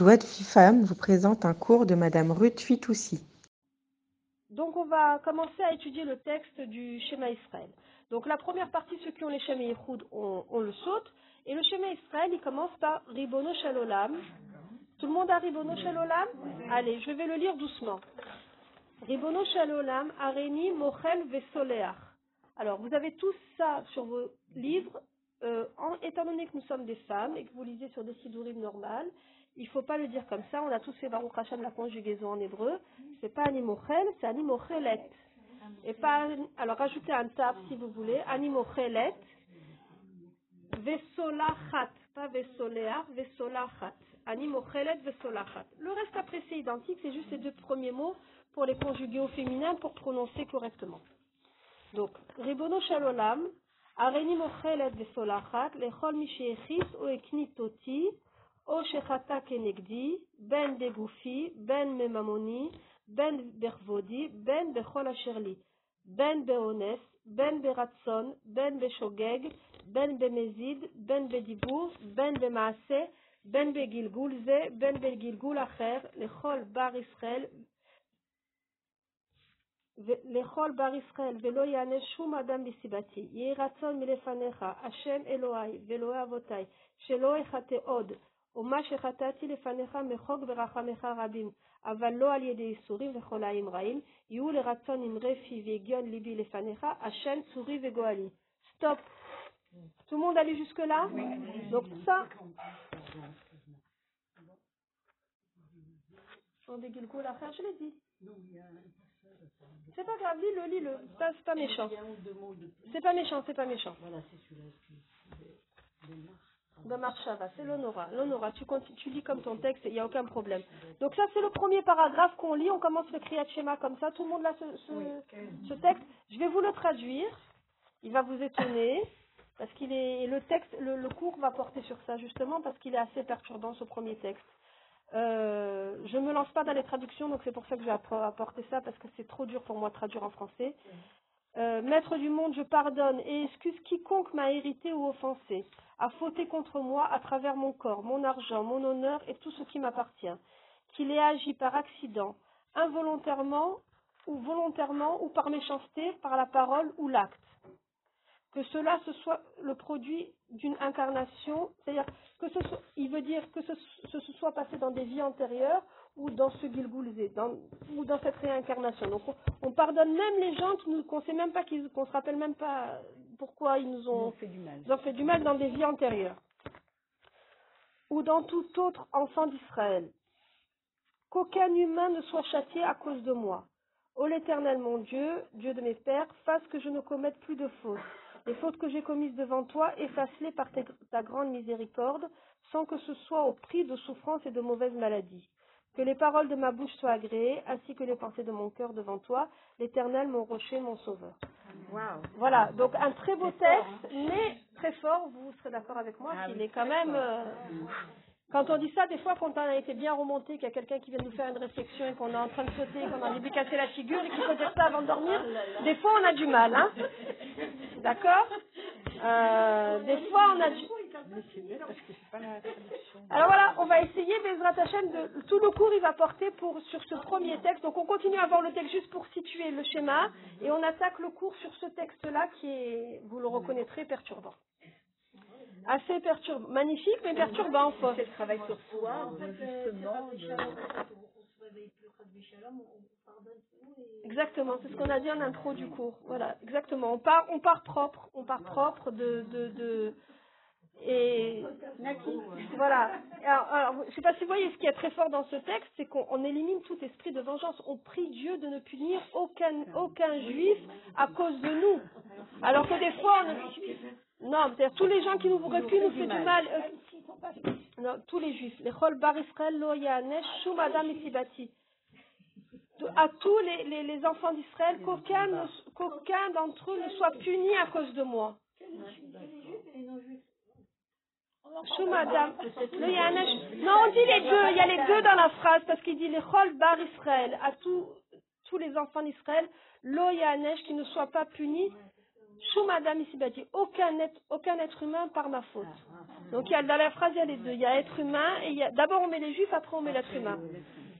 De Femme vous présente un cours de Madame Ruth Fitoussi. Donc on va commencer à étudier le texte du schéma Israël. Donc la première partie, ceux qui ont les schémas Yehoud, on, le saute. Et le schéma Israël, il commence par Ribono Shalolam. Tout le monde a Ribono Shalolam? Allez, je vais le lire doucement. Ribono Shalolam, Areni, Mochel, Vesoleach. Alors, vous avez tous ça sur vos livres. Euh, étant donné que nous sommes des femmes et que vous lisez sur des sidourim normales, il faut pas le dire comme ça. On a tous fait Baruch Hashem la conjugaison en hébreu. C'est pas Animochel, c'est Animochelet. Et pas, alors rajoutez un tab si vous voulez. Animochelet. Vesolachat. Pas Vesoleach, Vesolachat. Animochelet, Vesolachat. Le reste après c'est identique, c'est juste les deux premiers mots pour les conjuguer au féminin pour prononcer correctement. Donc, Ribono Shalolam, Areni Mochelet Vesolachat, Lechol Mishiechis O או שחטא כנגדי, בין בגופי, בין מממוני, בין בכבודי, בין בכל אשר לי, בין באונס, בין ברצון, בין בשוגג, בין במזיד, בין בדיבור, בין במעשה, בין בגלגול זה, בין בגלגול אחר, לכל בר ישראל, לכל בר ישראל, ולא יענה שום אדם בסיבתי. יהי רצון מלפניך, השם אלוהי ואלוהי אבותי, שלא אחטא עוד, ומה שחטאתי לפניך מחוק ורחמך רבים, אבל לא על ידי ייסורים וחולאים רעים, יהיו לרצון אמרי פי והגיון ליבי לפניך, השם צורי וגואלי. סטופ. Tout le monde allait jusque-là Donc ça... On dégueule la frère, je l'ai dit. C'est pas grave, lis-le, lis-le. Ça, C'est pas méchant. C'est pas méchant, c'est pas méchant. De Marshava, c'est l'Honora. L'Honora, tu, tu lis comme ton texte, il n'y a aucun problème. Donc ça, c'est le premier paragraphe qu'on lit. On commence le Kriyat Shema comme ça. Tout le monde a ce, ce, ce texte. Je vais vous le traduire. Il va vous étonner. Parce qu'il est, le texte, le, le cours va porter sur ça justement parce qu'il est assez perturbant ce premier texte. Euh, je ne me lance pas dans les traductions, donc c'est pour ça que j'ai apporté ça, parce que c'est trop dur pour moi de traduire en français. Euh, Maître du monde, je pardonne et excuse quiconque m'a hérité ou offensé, a fauté contre moi à travers mon corps, mon argent, mon honneur et tout ce qui m'appartient, qu'il ait agi par accident, involontairement ou volontairement ou par méchanceté, par la parole ou l'acte. Que cela ce soit le produit d'une incarnation, c'est-à-dire que il veut dire que ce, soit passé dans des vies antérieures ou dans ce dans, ou dans cette réincarnation. Donc on, on pardonne même les gens qu'on sait même pas, qu'on se rappelle même pas pourquoi ils nous ont, fait du mal. ils ont fait du mal dans des vies antérieures. Ou dans tout autre enfant d'Israël. Qu'aucun humain ne soit châtié à cause de moi. Ô l'Éternel mon Dieu, Dieu de mes pères, fasse que je ne commette plus de fautes. Les fautes que j'ai commises devant toi, efface-les par ta, ta grande miséricorde, sans que ce soit au prix de souffrances et de mauvaises maladies. Que les paroles de ma bouche soient agréées, ainsi que les pensées de mon cœur devant toi, l'Éternel mon rocher, mon sauveur. Voilà, donc un très beau texte, mais très fort, vous serez d'accord avec moi, Ah qu'il est quand même... euh, quand on dit ça, des fois, quand on a été bien remonté, qu'il y a quelqu'un qui vient nous faire une réflexion et qu'on est en train de sauter, qu'on a envie de lui casser la figure et qu'il faut dire ça avant de dormir, des fois on a du mal, hein. D'accord? Euh, Des fois on a du... Mais c'est bien parce que c'est pas la traduction. Alors voilà, on va essayer, Bezrat Hashem, de... tout le cours il va porter pour, sur ce premier texte. Donc on continue à voir le texte juste pour situer le schéma et on attaque le cours sur ce texte-là qui est, vous le reconnaîtrez, perturbant. Assez perturbant, magnifique mais perturbant, faut. C'est le travail sur soi, justement. Exactement, c'est ce qu'on a dit en intro du cours. Voilà, exactement. On part, on part propre, on part propre de, de, de et voilà. Alors, alors, je sais pas si vous voyez ce qui est très fort dans ce texte, c'est qu'on on élimine tout esprit de vengeance. On prie Dieu de ne punir aucun, aucun juif à cause de nous. Alors que des fois, on, non, c'est-à-dire tous les gens qui nous auraient pu nous faire du mal. euh, non, tous les juifs. Les Chol Bar Israël, Adam Isibati à tous les, les, les enfants d'Israël qu'aucun ne- qu'aucun d'entre eux ne soit puni à cause de moi. Le Yanesh. Non, on dit les deux. Il y a les deux dans la phrase parce qu'il dit les Chol Bar Israël à tous les enfants d'Israël. Lo Yanesh qui ne soit pas puni. Shumadam ici aucun être, aucun être humain par ma faute. Donc il a, dans la phrase, il y a les deux. Il y a être humain et d'abord on met les juifs, après on met l'être humain.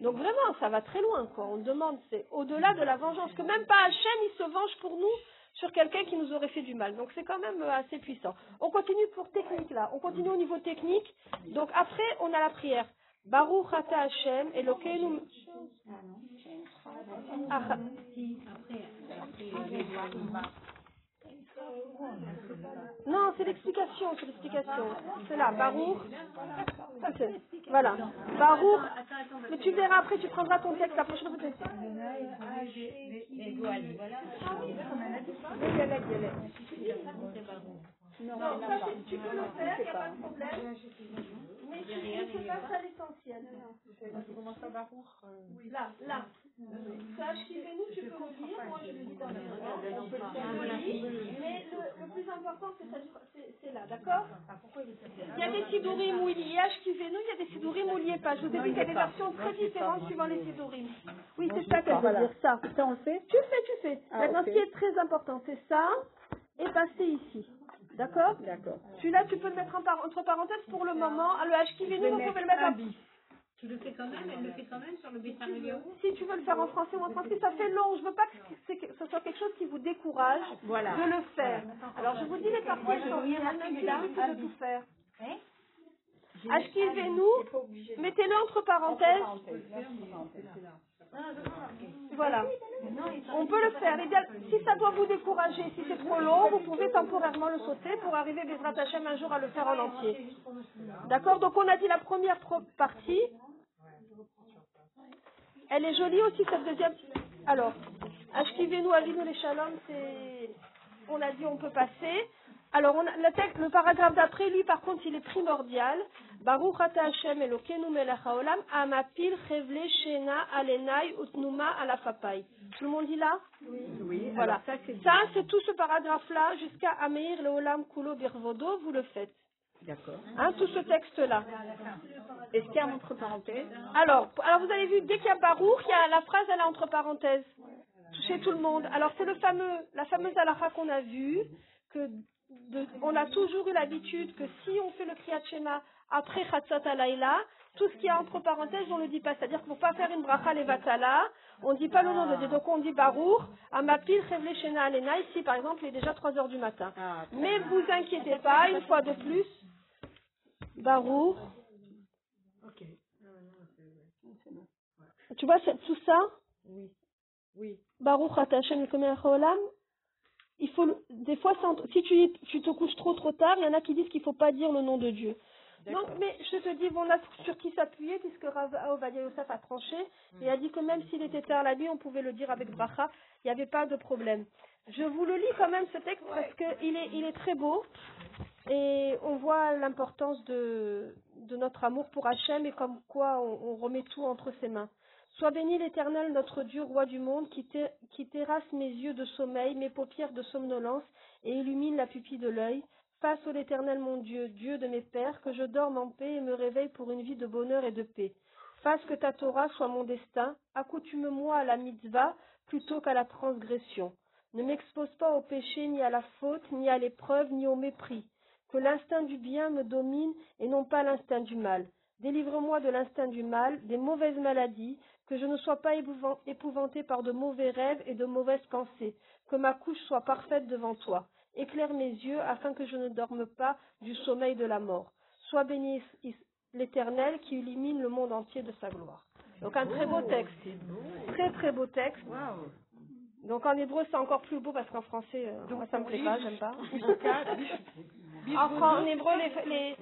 Donc vraiment, ça va très loin, quoi. On demande, c'est au-delà de la vengeance, que même pas Hachem, il se venge pour nous sur quelqu'un qui nous aurait fait du mal. Donc c'est quand même euh, assez puissant. On continue pour technique là. On continue au niveau technique. Donc après, on a la prière. Baruch ata Hachem, Elokeinu... Ah, non, c'est l'explication, c'est l'explication. C'est là, c'est- Voilà. Baruch. Mais tu verras après, tu prendras ton texte la prochaine fois. Non, ça, c'est- tu peux le faire, il n'y a pas de problème. Mais tu ne fais pas ça l'essentiel. Comment ça, Baruch Là, là. Sache qui nous, tu peux le dire. Moi, je le dis dans la on peut le. Mais le, plus important, c'est c'est- c'est là, d'accord Il y a des sidourim où il y a nous, il y a des sidourim où il n'y est pas. Je vous ai dit qu'il y a des versions très différentes suivant les sidourim. Oui, c'est ça qu'elle veut dire, ça. Ça, on le fait Tu fais, tu fais. Ah, Maintenant, ce qui est très important, c'est ça et passer ici. D'accord D'accord. Celui-là, tu peux le mettre en par- entre parenthèses pour le moment. Ah, Le H qui nous, vais vous pouvez le mettre en bis. Tu le fais quand même, elle le fait quand même sur le Bessarelio Si tu veux le faire en français ou en français, ça fait long. Je veux pas que c'est- que ce soit quelque chose qui vous décourage Voilà. de le faire. Alors, je vous dis les parties essentielles. Là, c'est de tout faire. Ashkivenu, mettez-le entre parenthèses. Voilà. On peut le faire. Idéal- Si ça doit vous décourager, si c'est trop long, vous pouvez temporairement le sauter pour arriver Bezrat Hashem un jour à le faire en entier. D'accord? Donc on a dit la première partie. Elle est jolie aussi cette deuxième. Alors, Ashkivenu Avinu les Shalom, c'est. On a dit on peut passer. Alors, on a, texte, le paragraphe d'après, lui, par contre, il est primordial. Baruch ata Hashem Elokeinu melech haolam, amapil chevle shena alenai utnuma alafapai. Tout le monde dit là? Oui, Voilà. ça, c'est Ça, c'est tout ce paragraphe-là, jusqu'à Ameir leolam kulo birvodo, vous le faites. D'accord. Hein, tout ce texte-là. Est-ce qu'il y a entre parenthèses? Alors, alors vous avez vu, dès qu'il y a Baruch, il y a la phrase, elle est entre parenthèses. Chez tout le monde. Alors, c'est le fameux, la fameuse halakha qu'on a vue, que de- on a toujours eu l'habitude que si on fait le Kriyat Shema après Chatzot Alayla, tout ce qui est entre parenthèses, on ne le dit pas. C'est-à-dire qu'il ne faut pas faire une bracha levatala, on ne dit pas le nom de Dieu. Donc, on dit Baruch, Amapil Chevle Shena Alena, ici, par exemple, il est déjà 3 heures du matin. Ah, Mais vous inquiétez pas, une fois de plus, Baruch. Tu vois, tout ça, oui. Oui. Baruch Ata Hashem Yekomei Haolam, il faut, des fois, si tu, tu te couches trop trop tard, il y en a qui disent qu'il ne faut pas dire le nom de Dieu. Donc, mais je te dis, on a sur qui s'appuyer, puisque Rav Yosef a tranché, et a dit que même s'il était tard la nuit, on pouvait le dire avec bracha, il n'y avait pas de problème. Je vous le lis quand même ce texte parce qu'il est, il est très beau, et on voit l'importance de, de notre amour pour Hachem et comme quoi on, on remet tout entre ses mains. Sois béni l'Éternel, notre Dieu, roi du monde, qui, ter- qui terrasse mes yeux de sommeil, mes paupières de somnolence, et illumine la pupille de l'œil. Face au l'Éternel, mon Dieu, Dieu de mes pères, que je dorme en paix et me réveille pour une vie de bonheur et de paix. Fasse que ta Torah soit mon destin, accoutume-moi à la mitzvah plutôt qu'à la transgression. Ne m'expose pas au péché, ni à la faute, ni à l'épreuve, ni au mépris. Que l'instinct du bien me domine et non pas l'instinct du mal. Délivre-moi de l'instinct du mal, des mauvaises maladies, que je ne sois pas épouvan- épouvanté par de mauvais rêves et de mauvaises pensées, que ma couche soit parfaite devant toi. Éclaire mes yeux afin que je ne dorme pas du sommeil de la mort. Sois béni l'Éternel qui illumine le monde entier de sa gloire. Donc un très beau texte. Très très beau texte. Donc en hébreu c'est encore plus beau parce qu'en français, euh, moi ça me plaît pas, j'aime pas. En, hébreu les,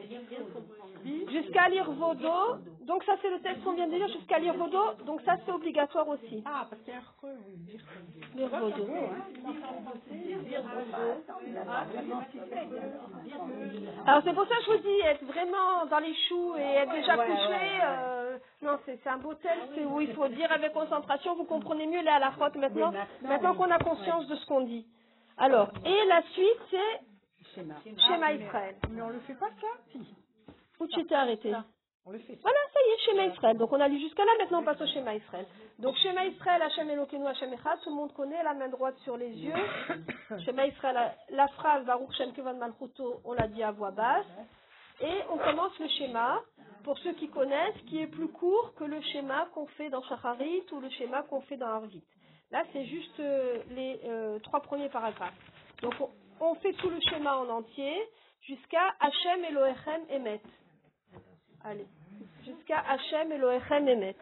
les- jusqu'à lire Vodo, donc ça c'est le texte qu'on vient de lire, jusqu'à lire Vodo, donc ça c'est obligatoire aussi. Ah, parce qu'il y a un creux, oui. Lire Vodo. Alors c'est pour ça que je vous dis, être vraiment dans les choux et être déjà couché, euh, non c'est un beau texte où il faut dire avec concentration, vous comprenez mieux les halachot maintenant, Oui, maintenant, maintenant oui. qu'on a conscience de ce qu'on dit. Alors, et la suite c'est Schéma. Ah, Israël. Mais on le fait pas, ça Si. Où tu t'es arrêté. On le fait. Voilà, ça y est, schéma Israël. Donc on a lu jusqu'à là, maintenant on passe au schéma Israël. Donc schéma Israël, Hachem Elokeinu, Hachem Echad, tout le monde connaît, la main droite sur les yeux. schéma Israël, la, phrase Baruch Shem Kevan Malchuto, on l'a dit à voix basse. Et on commence le schéma, pour ceux qui connaissent, qui est plus court que le schéma qu'on fait dans Shacharit ou le schéma qu'on fait dans Arvit. Là, c'est juste euh, les euh, trois premiers paragraphes. Donc on, on fait tout le schéma en entier jusqu'à Hachem Elohechem Emet. Allez, jusqu'à Hachem Elohechem Emet.